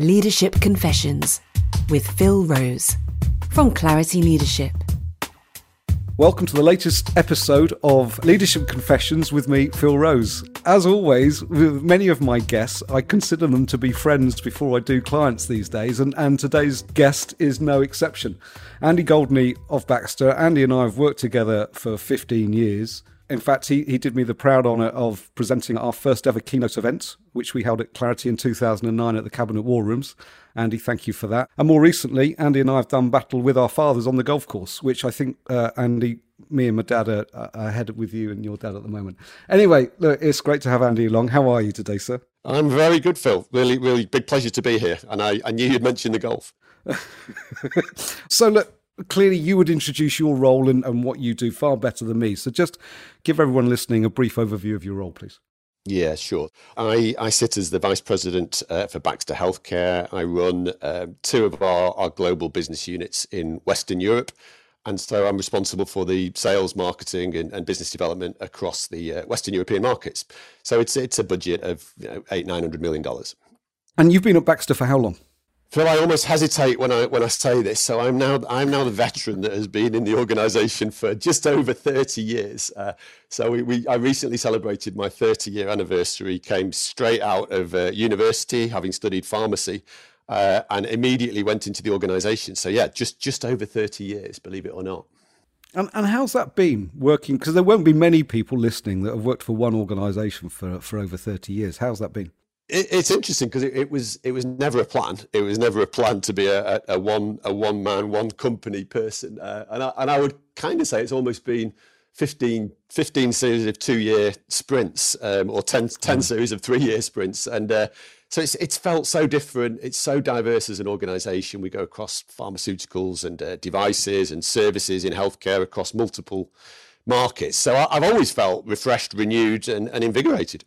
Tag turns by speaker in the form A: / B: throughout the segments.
A: Leadership Confessions with Phil Rose from Clarity Leadership.
B: Welcome to the latest episode of Leadership Confessions with me, Phil Rose. As always, with many of my guests, I consider them to be friends before I do clients these days, and, and today's guest is no exception. Andy Goldney of Baxter. Andy and I have worked together for 15 years. In fact, he, he did me the proud honour of presenting our first ever keynote event, which we held at Clarity in 2009 at the Cabinet War Rooms. Andy, thank you for that. And more recently, Andy and I have done battle with our fathers on the golf course, which I think, uh, Andy, me and my dad are, are ahead with you and your dad at the moment. Anyway, look, it's great to have Andy along. How are you today, sir?
C: I'm very good, Phil. Really, really big pleasure to be here. And I, I knew you'd mentioned the golf.
B: so, look, clearly you would introduce your role and, and what you do far better than me. So just give everyone listening a brief overview of your role, please.
C: Yeah, sure. I, I sit as the Vice President uh, for Baxter Healthcare. I run uh, two of our, our global business units in Western Europe. And so I'm responsible for the sales, marketing, and, and business development across the uh, Western European markets. So it's it's a budget of you know, eight nine hundred million dollars.
B: And you've been at Baxter for how long?
C: Phil, I almost hesitate when I when I say this. So I'm now I'm now the veteran that has been in the organisation for just over 30 years. Uh, so we, we, I recently celebrated my 30 year anniversary. Came straight out of uh, university, having studied pharmacy, uh, and immediately went into the organisation. So yeah, just just over 30 years, believe it or not.
B: And, and how's that been working? Because there won't be many people listening that have worked for one organisation for for over 30 years. How's that been?
C: It, it's interesting because it, it, was it was never a plan. It was never a plan to be a, a, one a one man one company person, uh, and I, and I would kind of say it's almost been 15, 15 series of two year sprints um, or 10, 10 mm. series of three year sprints, and uh, so it's it's felt so different. It's so diverse as an organisation. We go across pharmaceuticals and uh, devices and services in healthcare across multiple markets. So I, have always felt refreshed, renewed, and, and invigorated.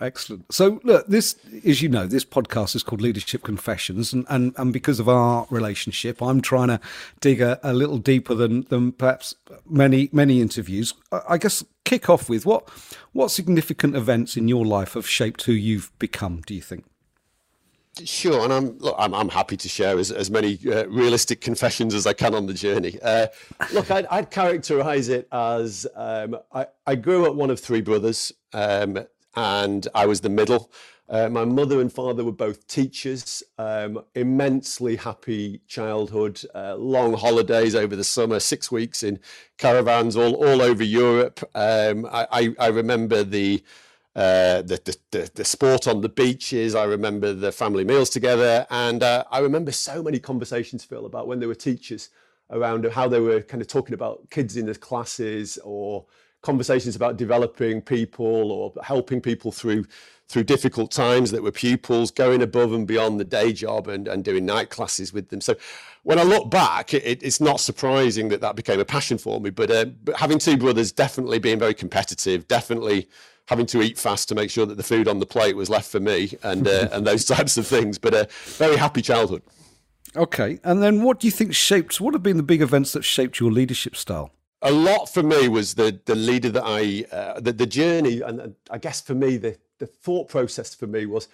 B: Excellent. So, look, this, as you know, this podcast is called Leadership Confessions, and, and, and because of our relationship, I'm trying to dig a, a little deeper than than perhaps many many interviews. I guess kick off with what what significant events in your life have shaped who you've become? Do you think?
C: Sure, and I'm look, I'm, I'm happy to share as, as many uh, realistic confessions as I can on the journey. Uh, look, I'd, I'd characterise it as um, I, I grew up one of three brothers. Um, and I was the middle. Uh, my mother and father were both teachers. Um, immensely happy childhood, uh, long holidays over the summer, six weeks in caravans all, all over Europe. Um, I, I, I, remember the, uh, the, the, the, the, sport on the beaches. I remember the family meals together. And uh, I remember so many conversations, Phil, about when they were teachers around how they were kind of talking about kids in the classes or conversations about developing people or helping people through through difficult times that were pupils going above and beyond the day job and, and doing night classes with them. So when i look back it, it's not surprising that that became a passion for me but, uh, but having two brothers definitely being very competitive definitely having to eat fast to make sure that the food on the plate was left for me and uh, and those types of things but a very happy childhood.
B: Okay and then what do you think shaped what have been the big events that shaped your leadership style
C: a lot for me was the the leader that I uh, the the journey, and, I guess for me the the thought process for me was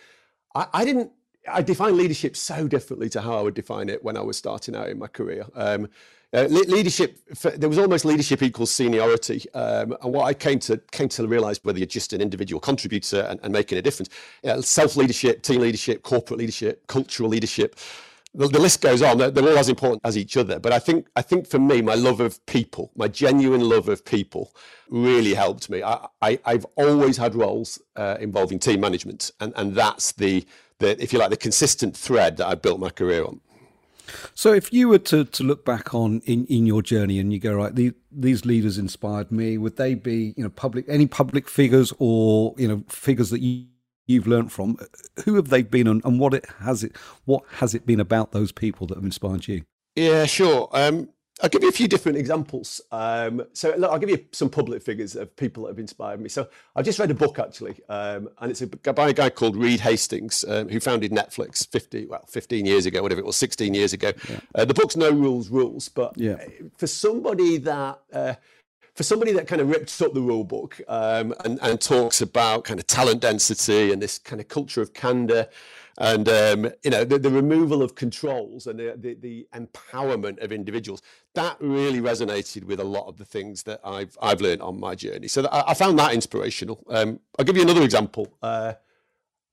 C: I, I, didn't I define leadership so differently to how I would define it when I was starting out in my career. Um, uh, leadership there was almost leadership equals seniority, um, and what I came to came to realize whether you're just an individual contributor and, and making a difference, you know, self leadership, team leadership, corporate leadership, cultural leadership the, the, list goes on. They're, they're, all as important as each other. But I think I think for me, my love of people, my genuine love of people, really helped me. I, I have always had roles uh, involving team management, and and that's the the if you like the consistent thread that I built my career on.
B: So, if you were to, to look back on in, in your journey and you go right, the, these leaders inspired me. Would they be you know public any public figures or you know figures that you you've learned from. Who have they been, and, and what it has it what has it been about those people that have inspired you?
C: Yeah, sure. Um, I'll give you a few different examples. Um, so look, I'll give you some public figures of people that have inspired me. So I've just read a book actually, um, and it's a, by a guy called Reed Hastings, um, who founded Netflix 50, well, 15 years ago, whatever it was, 16 years ago. Yeah. Uh, the book's No Rules Rules, but yeah. for somebody that uh, for somebody that kind of rips up the rule book um, and, and talks about kind of talent density and this kind of culture of candor and um, you know the, the, removal of controls and the, the, the, empowerment of individuals that really resonated with a lot of the things that I've I've learned on my journey. So I, I, found that inspirational. Um, I'll give you another example. Uh,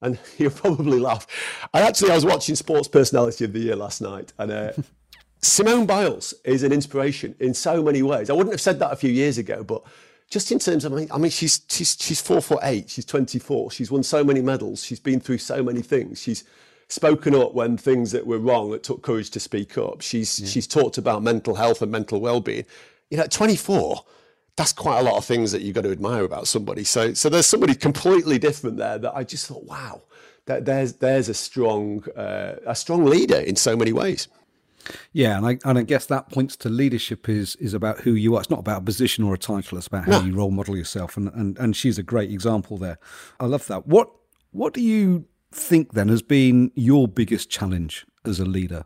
C: and you'll probably laugh. I actually I was watching Sports Personality of the Year last night, and uh, Simone Biles is an inspiration in so many ways. I wouldn't have said that a few years ago, but just in terms of, I mean, I mean she's she's she's four foot eight. She's twenty four. She's won so many medals. She's been through so many things. She's spoken up when things that were wrong. It took courage to speak up. She's yeah. she's talked about mental health and mental well being. You know, at twenty four that's quite a lot of things that you've got to admire about somebody. So, so there's somebody completely different there that I just thought, wow, that there's there's a strong uh, a strong leader in so many ways.
B: Yeah, and I and I guess that points to leadership is is about who you are. It's not about a position or a title. It's about how no. you role model yourself, and, and and she's a great example there. I love that. What what do you think then has been your biggest challenge as a leader?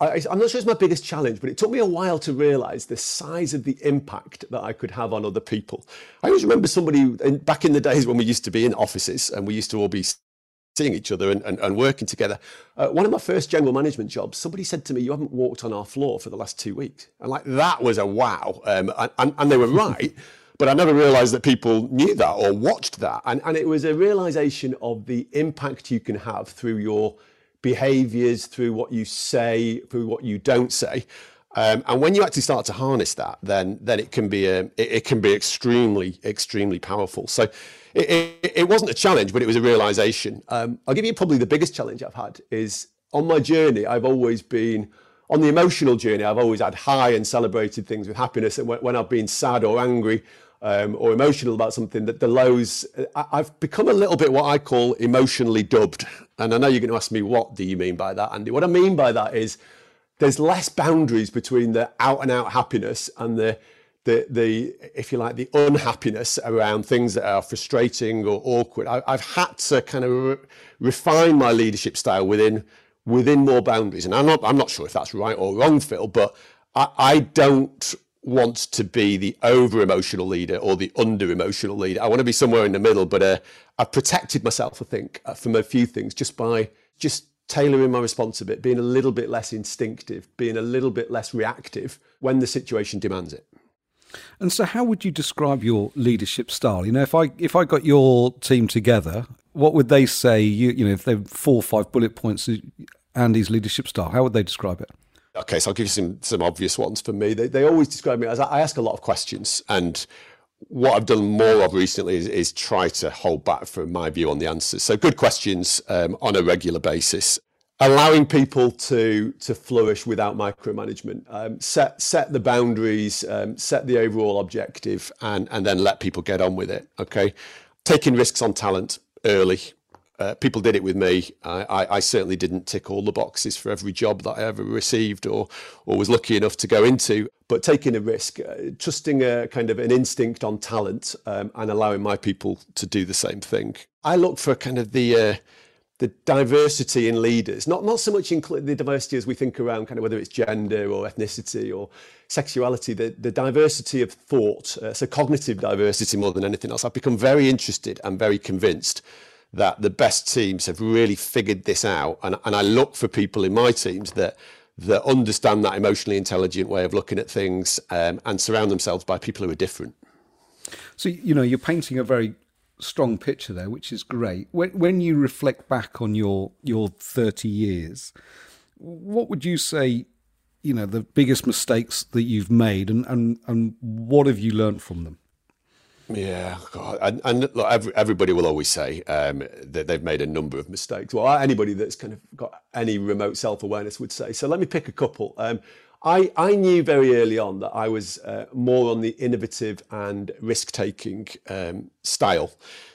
C: I, am not sure it's my biggest challenge, but it took me a while to realize the size of the impact that I could have on other people. I always remember somebody in, back in the days when we used to be in offices and we used to all be seeing each other and, and, and working together. Uh, one of my first general management jobs, somebody said to me, You haven't walked on our floor for the last two weeks. And like that was a wow. Um, and, and they were right. but I never realized that people knew that or watched that. And, and it was a realization of the impact you can have through your behaviors, through what you say, through what you don't say. Um, and when you actually start to harness that, then then it can be a, it, it can be extremely extremely powerful. So it, it, it, wasn't a challenge, but it was a realization. Um, I'll give you probably the biggest challenge I've had is on my journey. I've always been on the emotional journey. I've always had high and celebrated things with happiness, and when, when I've been sad or angry, um, or emotional about something, that the lows, I, I've become a little bit what I call emotionally dubbed. And I know you're going to ask me, what do you mean by that, Andy? What I mean by that is there's less boundaries between the out and out happiness and the, the, the, if you like, the unhappiness around things that are frustrating or awkward. I, have had to kind of re- refine my leadership style within within more boundaries. And I'm not, I'm not sure if that's right or wrong, Phil, but I, I don't want to be the over emotional leader or the under emotional leader. I want to be somewhere in the middle, but uh, I've protected myself, I think, uh, from a few things just by just tailoring my response a bit, being a little bit less instinctive, being a little bit less reactive when the situation demands it.
B: And so, how would you describe your leadership style? You know, if I if I got your team together, what would they say? You you know, if they're four or five bullet points, uh, Andy's leadership style, how would they describe it?
C: Okay, so I'll give you some some obvious ones for me. They, they always describe me as I ask a lot of questions, and what I've done more of recently is, is try to hold back from my view on the answers. So good questions um, on a regular basis, allowing people to to flourish without micromanagement. Um, set set the boundaries, um, set the overall objective, and and then let people get on with it. Okay, taking risks on talent early uh, people did it with me. I, I, I, certainly didn't tick all the boxes for every job that I ever received or or was lucky enough to go into. But taking a risk, uh, trusting a kind of an instinct on talent, um, and allowing my people to do the same thing. I look for kind of the uh, the diversity in leaders, not not so much in the diversity as we think around kind of whether it's gender or ethnicity or sexuality, the, the diversity of thought, uh, so cognitive diversity more than anything else. I've become very interested and very convinced that the best teams have really figured this out. And, and I look for people in my teams that that understand that emotionally intelligent way of looking at things um, and surround themselves by people who are different.
B: So you know you're painting a very strong picture there, which is great. When when you reflect back on your your 30 years, what would you say? You know the biggest mistakes that you've made, and and and what have you learned from them?
C: Yeah, God. and, and look, every, everybody will always say um, that they've made a number of mistakes. Well, anybody that's kind of got any remote self awareness would say. So let me pick a couple. Um, I, I knew very early on that I was uh, more on the innovative and risk taking um, style.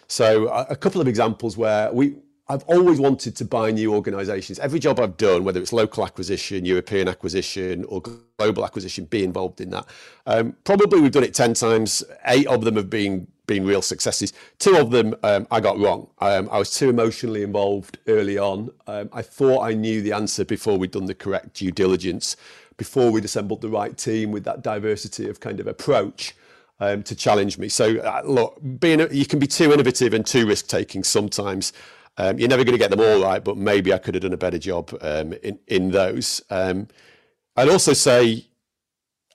C: So a, a couple of examples where we I've always wanted to buy new organizations. Every job I've done, whether it's local acquisition, European acquisition, or global acquisition, be involved in that. Um, probably we've done it 10 times. Eight of them have been, been real successes. Two of them um, I got wrong. Um, I was too emotionally involved early on. Um, I thought I knew the answer before we'd done the correct due diligence. before we'd assembled the right team with that diversity of kind of approach um, to challenge me. So uh, look, being you can be too innovative and too risk taking sometimes. Um, you're never going to get them all right, but maybe I could have done a better job um, in in those. Um, I'd also say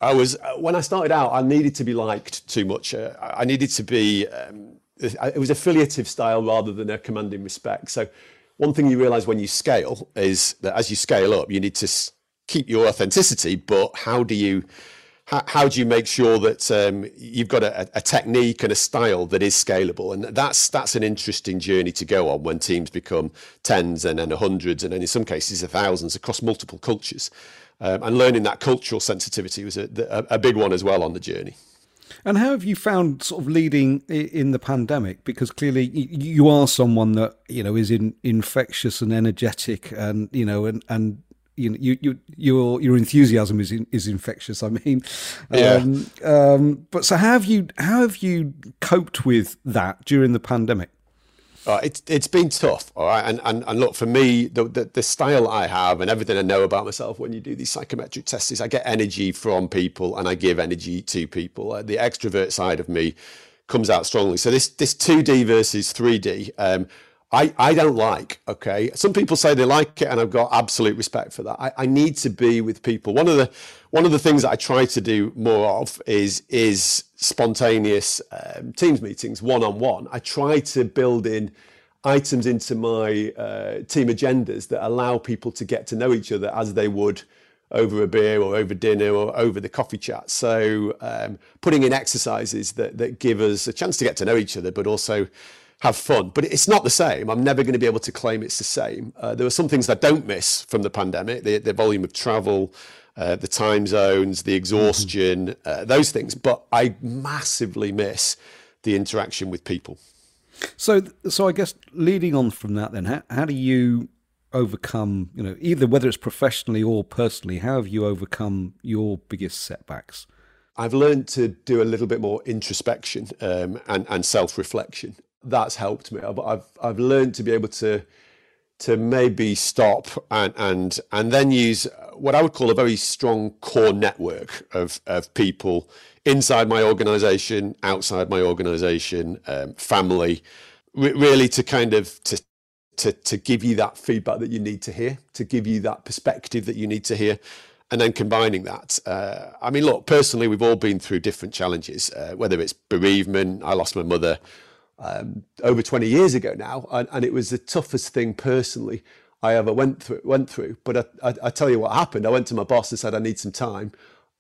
C: I was when I started out, I needed to be liked too much. Uh, I needed to be. Um, it was affiliative style rather than a commanding respect. So one thing you realize when you scale is that as you scale up, you need to keep your authenticity, but how do you how, how do you make sure that um, you've got a, a, technique and a style that is scalable? And that's that's an interesting journey to go on when teams become tens and then hundreds and then in some cases thousands across multiple cultures. Um, and learning that cultural sensitivity was a, a, a big one as well on the journey.
B: And how have you found sort of leading in the pandemic? Because clearly you are someone that you know is in, infectious and energetic, and you know, and and you know, you, you your your enthusiasm is in, is infectious. I mean,
C: yeah. Um,
B: um, but so how have you how have you coped with that during the pandemic?
C: Uh, it's it's been tough, all right. And and, and look for me, the, the, the style I have and everything I know about myself when you do these psychometric tests is I get energy from people and I give energy to people. Uh, the extrovert side of me comes out strongly. So this this two D versus three D. Um, I, I don't like, okay. Some people say they like it and I've got absolute respect for that. I, I need to be with people. One of the one of the things that I try to do more of is is spontaneous um, teams meetings one on one. I try to build in items into my uh, team agendas that allow people to get to know each other as they would over a beer or over dinner or over the coffee chat. So um, putting in exercises that that give us a chance to get to know each other, but also have fun. But it's not the same. I'm never going to be able to claim it's the same. Uh, there are some things I don't miss from the pandemic: the, the volume of travel, uh, the time zones, the exhaustion, mm-hmm. uh, those things. But I massively miss the interaction with people.
B: So, so I guess leading on from that, then, how, how do you overcome? You know, either whether it's professionally or personally, how have you overcome your biggest setbacks?
C: I've learned to do a little bit more introspection um, and, and self reflection that's helped me. I've, I've, I've learned to be able to to maybe stop and and and then use what I would call a very strong core network of of people inside my organization, outside my organization, um, family, re- really to kind of to to to give you that feedback that you need to hear, to give you that perspective that you need to hear. And then combining that, uh, I mean, look, personally, we've all been through different challenges, uh, whether it's bereavement, I lost my mother, um, over 20 years ago now, and, and, it was the toughest thing personally I ever went through. Went through. But I, I, I, tell you what happened. I went to my boss and said I need some time.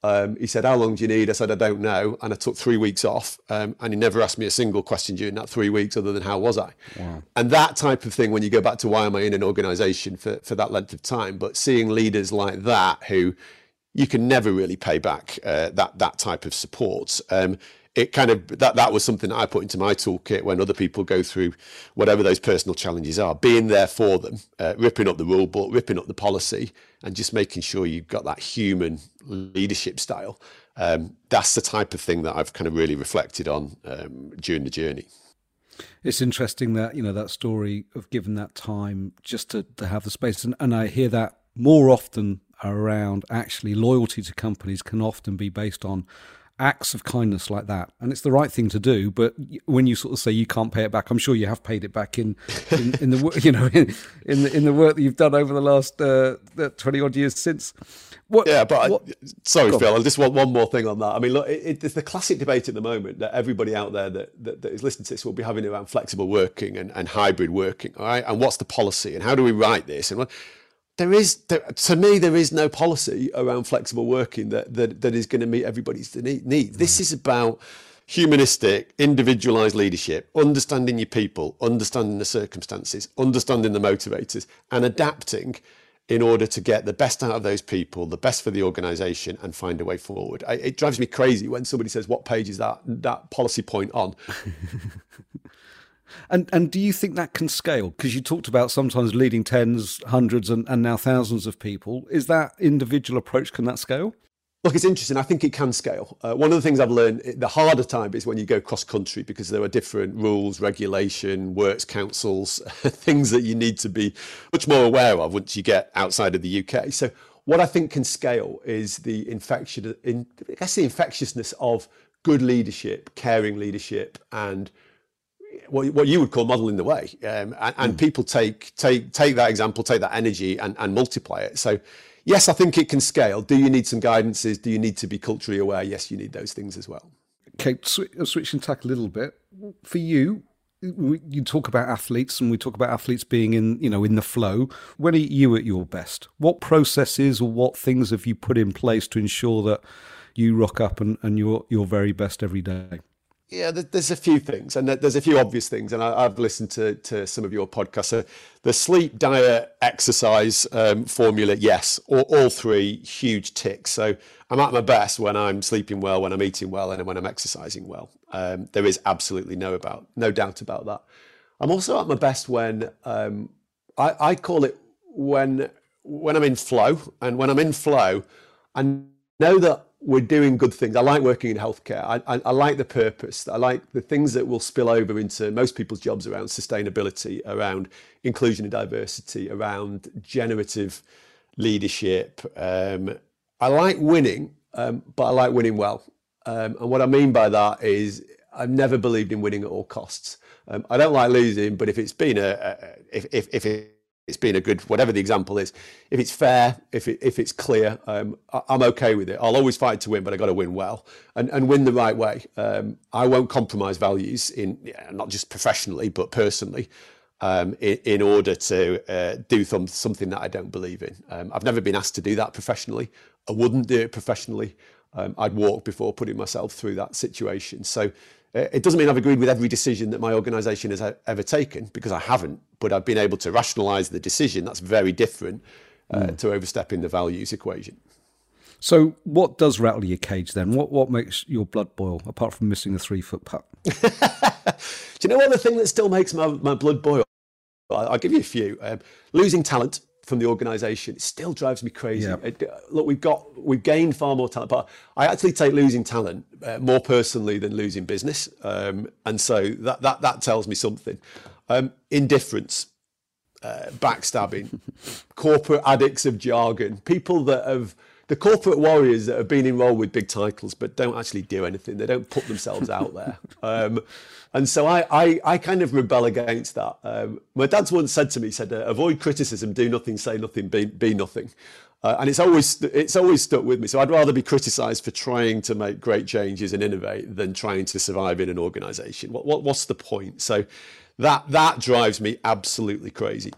C: Um, he said, "How long do you need?" I said, "I don't know," and I took three weeks off. Um, and he never asked me a single question during that three weeks, other than "How was I?" Wow. And that type of thing, when you go back to why am I in an organisation for for that length of time, but seeing leaders like that who you can never really pay back uh, that that type of support. Um, it kind of that that was something that I put into my toolkit when other people go through whatever those personal challenges are, being there for them, uh, ripping up the rule book, ripping up the policy, and just making sure you've got that human leadership style. Um, that's the type of thing that I've kind of really reflected on um, during the journey.
B: It's interesting that you know that story of giving that time just to, to have the space, and, and I hear that more often around actually loyalty to companies can often be based on acts of kindness like that, and it's the right thing to do. But when you sort of say you can't pay it back, I'm sure you have paid it back in in, in the you know in, in the, in the work that you've done over the last uh, twenty odd years since.
C: What, yeah, but what, I, sorry, Phil. I just want one more thing on that. I mean, look, it, it's the classic debate at the moment that everybody out there that, that, that is listening to this will be having around flexible working and, and hybrid working. All right, and what's the policy and how do we write this and there is there, to me there is no policy around flexible working that that, that is going to meet everybody's needs. This is about humanistic, individualized leadership, understanding your people, understanding the circumstances, understanding the motivators, and adapting in order to get the best out of those people, the best for the organization, and find a way forward. I, it drives me crazy when somebody says, "What page is that that policy point on?"
B: And and do you think that can scale? Because you talked about sometimes leading tens, hundreds, and, and now thousands of people. Is that individual approach can that scale?
C: Look, it's interesting. I think it can scale. Uh, one of the things I've learned, the harder time is when you go cross country because there are different rules, regulation, works councils, things that you need to be much more aware of once you get outside of the UK. So what I think can scale is the infection, in, I guess the infectiousness of good leadership, caring leadership, and what, what you would call modeling the way. Um, and, and mm. people take take take that example, take that energy, and, and multiply it. So, yes, I think it can scale. Do you need some guidances? Do you need to be culturally aware? Yes, you need those things as well.
B: Okay, sw- switching tack a little bit for you you talk about athletes and we talk about athletes being in you know in the flow when are you at your best what processes or what things have you put in place to ensure that you rock up and, and you're your very best every day
C: yeah, there's a few things, and there's a few obvious things, and I, have listened to, to some of your podcasts. So the sleep, diet, exercise um, formula, yes, all, all, three huge ticks. So I'm at my best when I'm sleeping well, when I'm eating well, and when I'm exercising well. Um, there is absolutely no about no doubt about that. I'm also at my best when um, I, I call it when when I'm in flow, and when I'm in flow, I know that we're doing good things. I like working in healthcare. I, I, I, like the purpose. I like the things that will spill over into most people's jobs around sustainability, around inclusion and diversity, around generative leadership. Um, I like winning, um, but I like winning well. Um, and what I mean by that is I've never believed in winning at all costs. Um, I don't like losing, but if it's been a, a if, if, if it it's been a good whatever the example is. If it's fair, if it, if it's clear, um, I, am okay with it. I'll always fight to win, but I got to win well and, and win the right way. Um, I won't compromise values in yeah, not just professionally but personally. Um, in, in, order to uh, do some, something that I don't believe in. Um, I've never been asked to do that professionally. I wouldn't do it professionally. Um, I'd walk before putting myself through that situation. So uh, it doesn't mean I've agreed with every decision that my organisation has ever taken because I haven't, but I've been able to rationalise the decision. That's very different uh, mm. to overstepping the values equation.
B: So, what does rattle your cage then? What what makes your blood boil apart from missing the three foot putt?
C: Do you know what the thing that still makes my, my blood boil? I'll, I'll give you a few. Um, losing talent from the organisation. Still drives me crazy. Yeah. It, look, we've got we've gained far more talent, but I actually take losing talent uh, more personally than losing business, um, and so that that that tells me something. Um, indifference, uh, backstabbing, corporate addicts of jargon, people that have the corporate warriors that have been enrolled with big titles but don't actually do anything. They don't put themselves out there. Um, and so I, I, I, kind of rebel against that. Um, my dad's once said to me, he said, uh, avoid criticism, do nothing, say nothing, be, be nothing. Uh, and it's always it's always stuck with me. So I'd rather be criticised for trying to make great changes and innovate than trying to survive in an organisation. What, what, what's the point? So that that drives me absolutely crazy.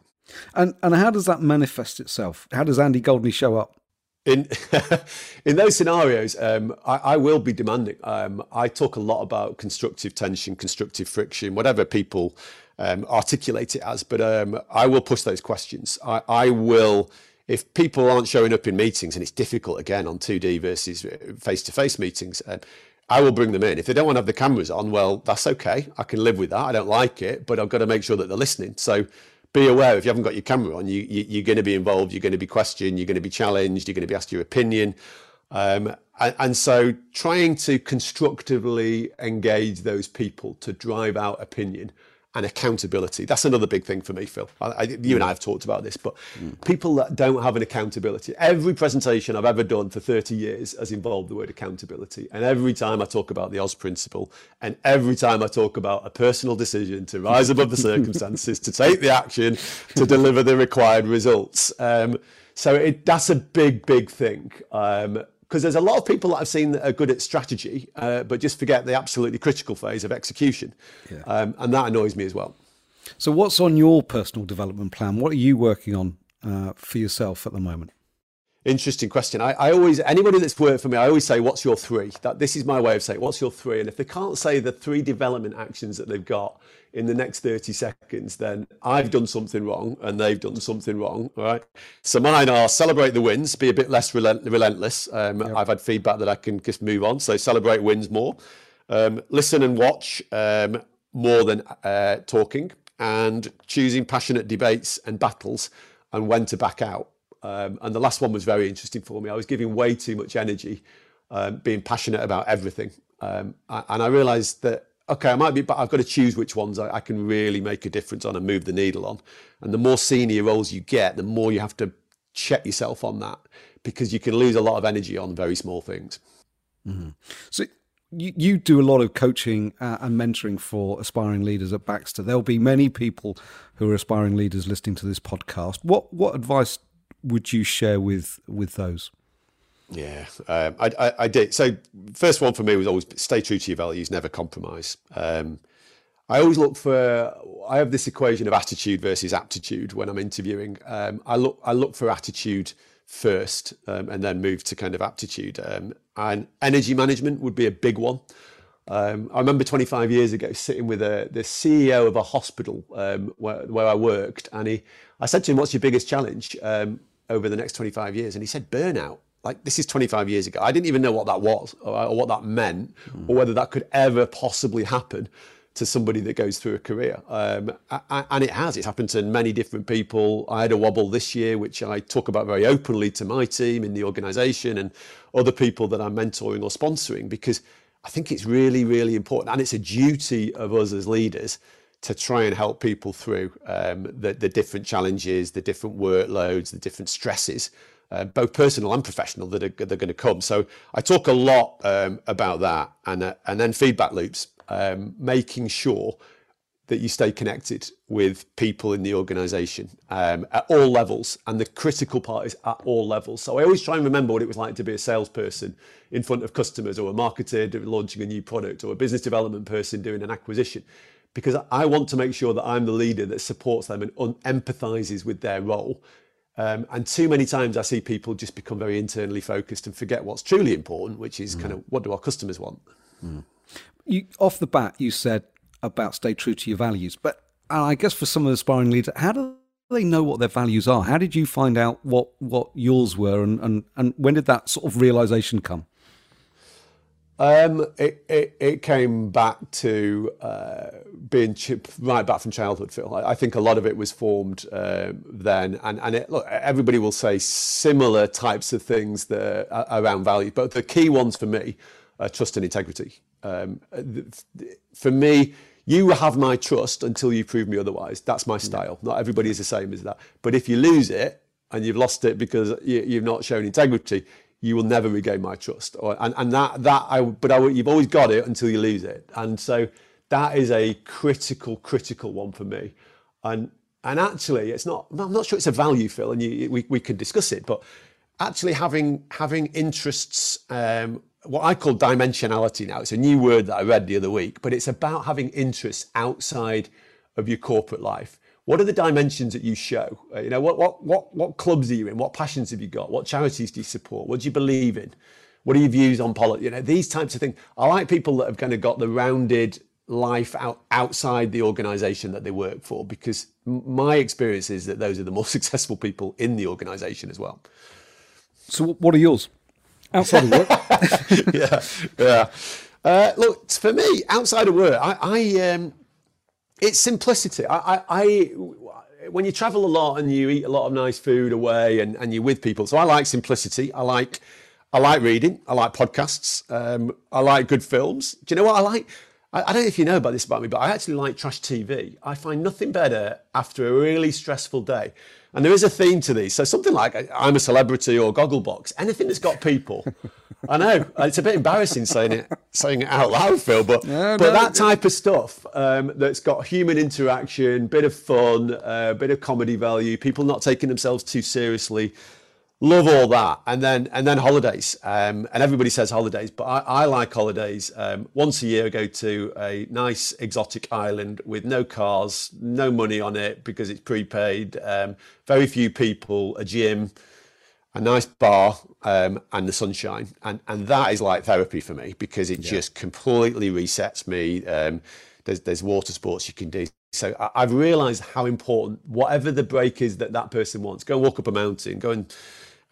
B: And and how does that manifest itself? How does Andy Goldney show up?
C: in in those scenarios, um, I, I, will be demanding. Um, I talk a lot about constructive tension, constructive friction, whatever people um, articulate it as. But um, I will push those questions. I, I, will, if people aren't showing up in meetings, and it's difficult again on two D versus face to face meetings. Um, I will bring them in. If they don't want to have the cameras on, well, that's okay. I can live with that. I don't like it, but I've got to make sure that they're listening. So be aware if you haven't got your camera on, you, you, are going to be involved, you're going to be questioned, you're going to be challenged, you're going to be asked your opinion. Um, and, and, so trying to constructively engage those people to drive out opinion and accountability. That's another big thing for me, Phil. I, I, you and I have talked about this, but mm. people that don't have an accountability. Every presentation I've ever done for 30 years has involved the word accountability. And every time I talk about the Oz principle, and every time I talk about a personal decision to rise above the circumstances, to take the action, to deliver the required results. Um, so it, that's a big, big thing. Um, because there's a lot of people that I've seen that are good at strategy, uh, but just forget the absolutely critical phase of execution. Yeah. Um, and that annoys me as well.
B: So, what's on your personal development plan? What are you working on uh, for yourself at the moment?
C: Interesting question. I, I, always, anybody that's worked for me, I always say, what's your three? That This is my way of saying, what's your three? And if they can't say the three development actions that they've got in the next 30 seconds, then I've done something wrong and they've done something wrong. Right. So mine are celebrate the wins, be a bit less relent- relentless. Um, yep. I've had feedback that I can just move on. So celebrate wins more. Um, listen and watch um, more than uh, talking and choosing passionate debates and battles and when to back out. Um, and the last one was very interesting for me. I was giving way too much energy, um, being passionate about everything. Um, and I realized that, okay, I might be, but I've got to choose which ones I, I, can really make a difference on and move the needle on. And the more senior roles you get, the more you have to check yourself on that because you can lose a lot of energy on very small things.
B: Mm-hmm. So you, you do a lot of coaching uh, and mentoring for aspiring leaders at Baxter. There'll be many people who are aspiring leaders listening to this podcast. What what advice would you share with with those?
C: Yeah, um, I, I, I, did. So first one for me was always stay true to your values, never compromise. Um, I always look for. I have this equation of attitude versus aptitude when I'm interviewing. Um, I look. I look for attitude first, um, and then move to kind of aptitude. Um, and energy management would be a big one. Um, I remember 25 years ago sitting with a, the CEO of a hospital um, where, where I worked, and he, I said to him, "What's your biggest challenge over the next 25 years?" And he said, "Burnout." Like this is 25 years ago. I didn't even know what that was or, or what that meant mm. or whether that could ever possibly happen to somebody that goes through a career. Um, and it has. It's happened to many different people. I had a wobble this year, which I talk about very openly to my team in the organisation and other people that I'm mentoring or sponsoring because I think it's really, really important. And it's a duty of us as leaders to try and help people through um, the, the different challenges, the different workloads, the different stresses uh, both personal and professional that are, are going to come. So I talk a lot um, about that, and uh, and then feedback loops, um, making sure that you stay connected with people in the organisation um, at all levels, and the critical part is at all levels. So I always try and remember what it was like to be a salesperson in front of customers, or a marketer launching a new product, or a business development person doing an acquisition because I want to make sure that I'm the leader that supports them and un- empathises with their role um, and too many times I see people just become very internally focused and forget what's truly important, which is mm. kind of what do our customers want.
B: Mm. You, off the bat, you said about stay true to your values, but I guess for some of the aspiring leaders, how do they know what their values are? How did you find out what, what yours were, and, and, and when did that sort of realization come?
C: Um, it, it, it came back to uh, being right back from childhood, Phil. I, I, think a lot of it was formed uh, then, and and it, look, everybody will say similar types of things that around value, but the key ones for me are trust and integrity. Um, for me, you have my trust until you prove me otherwise. That's my style. Not everybody is the same as that. But if you lose it and you've lost it because you, you've not shown integrity, you will never regain my trust. Or, and, and that, that I, but I, you've always got it until you lose it. And so that is a critical, critical one for me. And, and actually, it's not, I'm not sure it's a value, Phil, and you, we, we can discuss it, but actually having, having interests, um, what I call dimensionality now, it's a new word that I read the other week, but it's about having interests outside of your corporate life what are the dimensions that you show? Uh, you know, what, what, what, what clubs are you in? What passions have you got? What charities do you support? What do you believe in? What are your views on politics? You know, these types of things. I like people that have kind of got the rounded life out, outside the organization that they work for because my experience is that those are the more successful people in the organization as well.
B: So, what are yours outside of work?
C: yeah, yeah. Uh, look, for me, outside of work, I, I um, it's simplicity. I, I, I, when you travel a lot and you eat a lot of nice food away and, and you're with people, so I like simplicity. I like I like reading. I like podcasts. Um, I like good films. Do you know what I like? I, I, don't know if you know about this about me, but I actually like trash TV. I find nothing better after a really stressful day. And there is a theme to these. So something like I'm a celebrity or Gogglebox, anything that's got people. I know it's a bit embarrassing saying it saying it out loud, Phil, but no, but no, that type of stuff um, that's got human interaction, bit of fun, a uh, bit of comedy value, people not taking themselves too seriously. Love all that, and then and then holidays. Um, and everybody says holidays, but I, I like holidays. Um, once a year, I go to a nice exotic island with no cars, no money on it because it's prepaid. Um, very few people, a gym, a nice bar, um, and the sunshine, and and that is like therapy for me because it yeah. just completely resets me. Um, there's there's water sports you can do. So I, I've realised how important whatever the break is that that person wants. Go walk up a mountain. Go and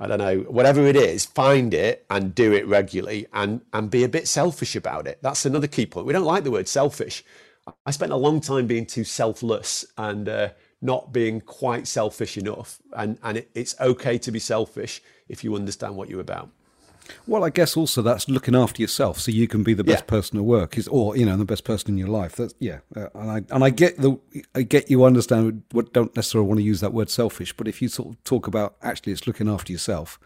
C: I don't know, whatever it is, find it and do it regularly and, and be a bit selfish about it. That's another key point. We don't like the word selfish. I spent a long time being too selfless and uh, not being quite selfish enough. And, and it, it's okay to be selfish if you understand what you're about.
B: Well, I guess also that's looking after yourself, so you can be the best yeah. person at work, is or you know the best person in your life. That's yeah, uh, and I and I get the I get you understand. What don't necessarily want to use that word selfish, but if you sort of talk about actually it's looking after yourself,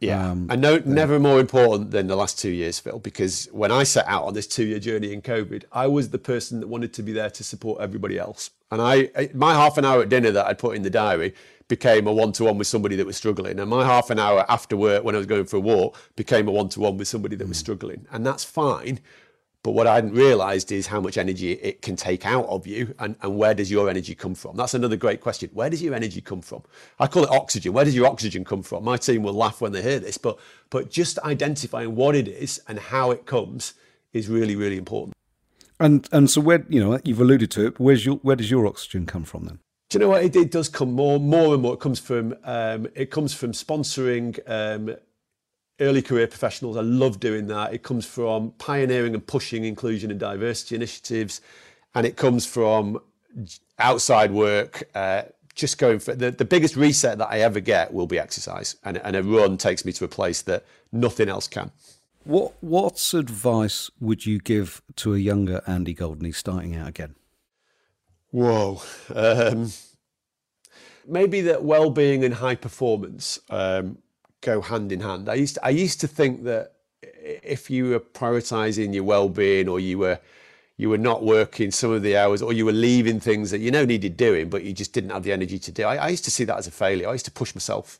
C: Yeah, um, and no, never more important than the last two years, Phil. Because when I set out on this two-year journey in COVID, I was the person that wanted to be there to support everybody else. And I, my half an hour at dinner that I'd put in the diary became a one-to-one with somebody that was struggling, and my half an hour after work when I was going for a walk became a one-to-one with somebody that was hmm. struggling, and that's fine. But what I hadn't realized is how much energy it can take out of you and, and where does your energy come from? That's another great question. Where does your energy come from? I call it oxygen. Where does your oxygen come from? My team will laugh when they hear this, but but just identifying what it is and how it comes is really, really important.
B: And and so where you know, you've alluded to it, where's your where does your oxygen come from then?
C: Do you know what it, it does come more, more and more. It comes from um, it comes from sponsoring um, early career professionals. I love doing that. It comes from pioneering and pushing inclusion and diversity initiatives, and it comes from outside work. Uh, just going for the, the biggest reset that I ever get will be exercise, and, and a run takes me to a place that nothing else can.
B: What what advice would you give to a younger Andy Goldney starting out again?
C: Whoa. Um, maybe that well-being and high performance um, go hand in hand. I used to, I used to think that if you were prioritizing your well-being or you were you were not working some of the hours or you were leaving things that you know needed doing but you just didn't have the energy to do I, I used to see that as a failure I used to push myself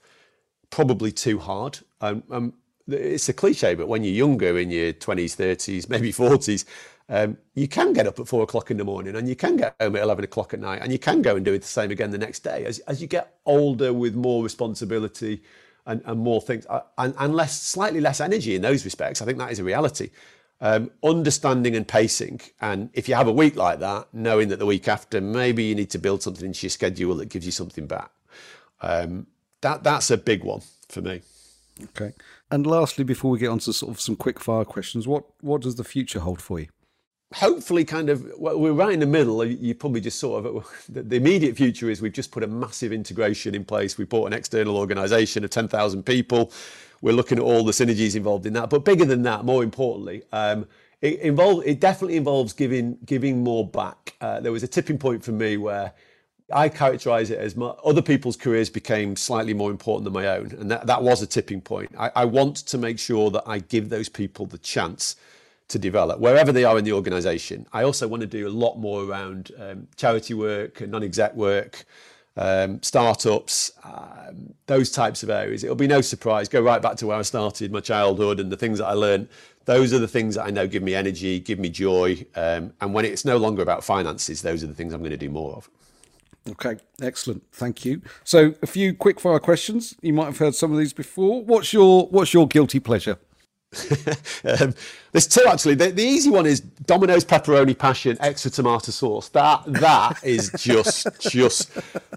C: probably too hard um, um, it's a cliche but when you're younger in your 20s 30s maybe 40s um, you can get up at four o'clock in the morning and you can get home at 11 o'clock at night and you can go and do it the same again the next day as, as you get older with more responsibility and, and more things uh, and, and less slightly less energy in those respects. I think that is a reality. Um, understanding and pacing, and if you have a week like that, knowing that the week after maybe you need to build something into your schedule that gives you something back. Um, that that's a big one for me.
B: Okay. And lastly, before we get on to sort of some quick fire questions, what what does the future hold for you?
C: Hopefully kind of well, we're right in the middle. You probably just sort of the immediate future is we've just put a massive integration in place. We bought an external organization of 10,000 people. We're looking at all the synergies involved in that. But bigger than that more importantly um, it involve it definitely involves giving giving more back. Uh, there was a tipping point for me where I characterize it as my, other people's careers became slightly more important than my own. And that, that was a tipping point. I, I want to make sure that I give those people the chance to develop wherever they are in the organization. I also want to do a lot more around um, charity work, and non exec work, um, startups, um, those types of areas. It'll be no surprise, go right back to where I started, my childhood, and the things that I learned. Those are the things that I know give me energy, give me joy. Um, and when it's no longer about finances, those are the things I'm going to do more of.
B: Okay, excellent. Thank you. So, a few quick fire questions. You might have heard some of these before. What's your What's your guilty pleasure?
C: um, there's two actually. The, the, easy one is Domino's pepperoni passion extra tomato sauce. That that is just just.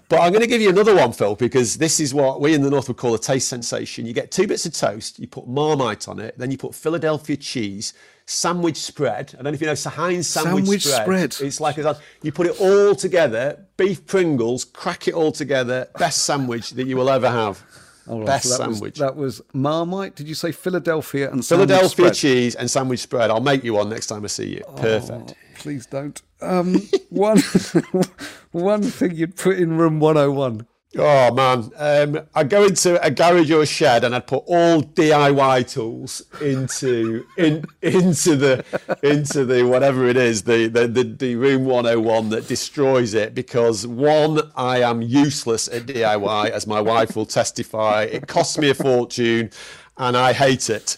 C: But I'm going to give you another one, Phil, because this is what we in the north would call a taste sensation. You get two bits of toast, you put Marmite on it, then you put Philadelphia cheese, sandwich spread. I don't know if you know Heinz sandwich,
B: sandwich
C: spread.
B: spread.
C: It's like a, you put it all together, beef Pringles, crack it all together. Best sandwich that you will ever have. Right, Best
B: so that
C: sandwich.
B: Was, that was Marmite. Did you say Philadelphia and
C: Philadelphia cheese and sandwich spread? I'll make you one next time I see you. Perfect.
B: Oh, please don't. Um, one one thing you'd put in room 101.
C: Oh man, um, I'd go into a garage or a shed and I'd put all DIY tools into in into the into the whatever it is the, the the the room 101 that destroys it because one I am useless at DIY as my wife will testify. It costs me a fortune and I hate it.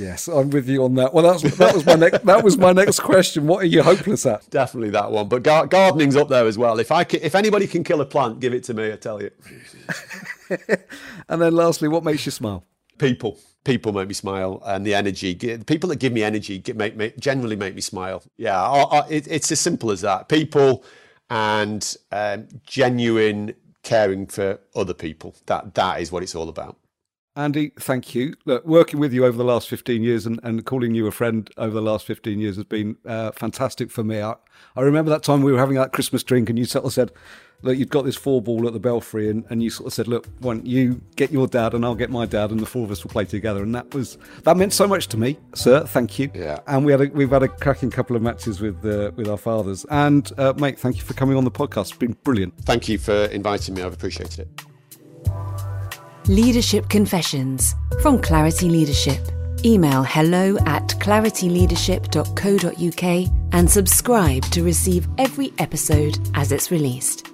B: Yes, I'm with you on that. Well, that's, that was my next. That was my next question. What are you hopeless at?
C: Definitely that one. But gar- gardening's up there as well. If I can, if anybody can kill a plant, give it to me. I tell you.
B: and then lastly, what makes you smile?
C: People. People make me smile, and the energy. People that give me energy get, make, make generally make me smile. Yeah, I, I, it, it's as simple as that. People and um, genuine caring for other people. That that is what it's all about.
B: Andy, thank you. Look, working with you over the last 15 years and, and calling you a friend over the last 15 years has been uh, fantastic for me. I, I remember that time we were having that Christmas drink and you sort of said, look, you'd got this four ball at the Belfry and, and you sort of said, look, why don't you get your dad and I'll get my dad and the four of us will play together. And that was, that meant so much to me, sir. Thank you.
C: Yeah.
B: And we had a, we've had a cracking couple of matches with, uh, with our fathers. And uh, mate, thank you for coming on the podcast. It's been brilliant.
C: Thank you for inviting me. I've appreciated it.
A: Leadership Confessions from Clarity Leadership. Email hello at clarityleadership.co.uk and subscribe to receive every episode as it's released.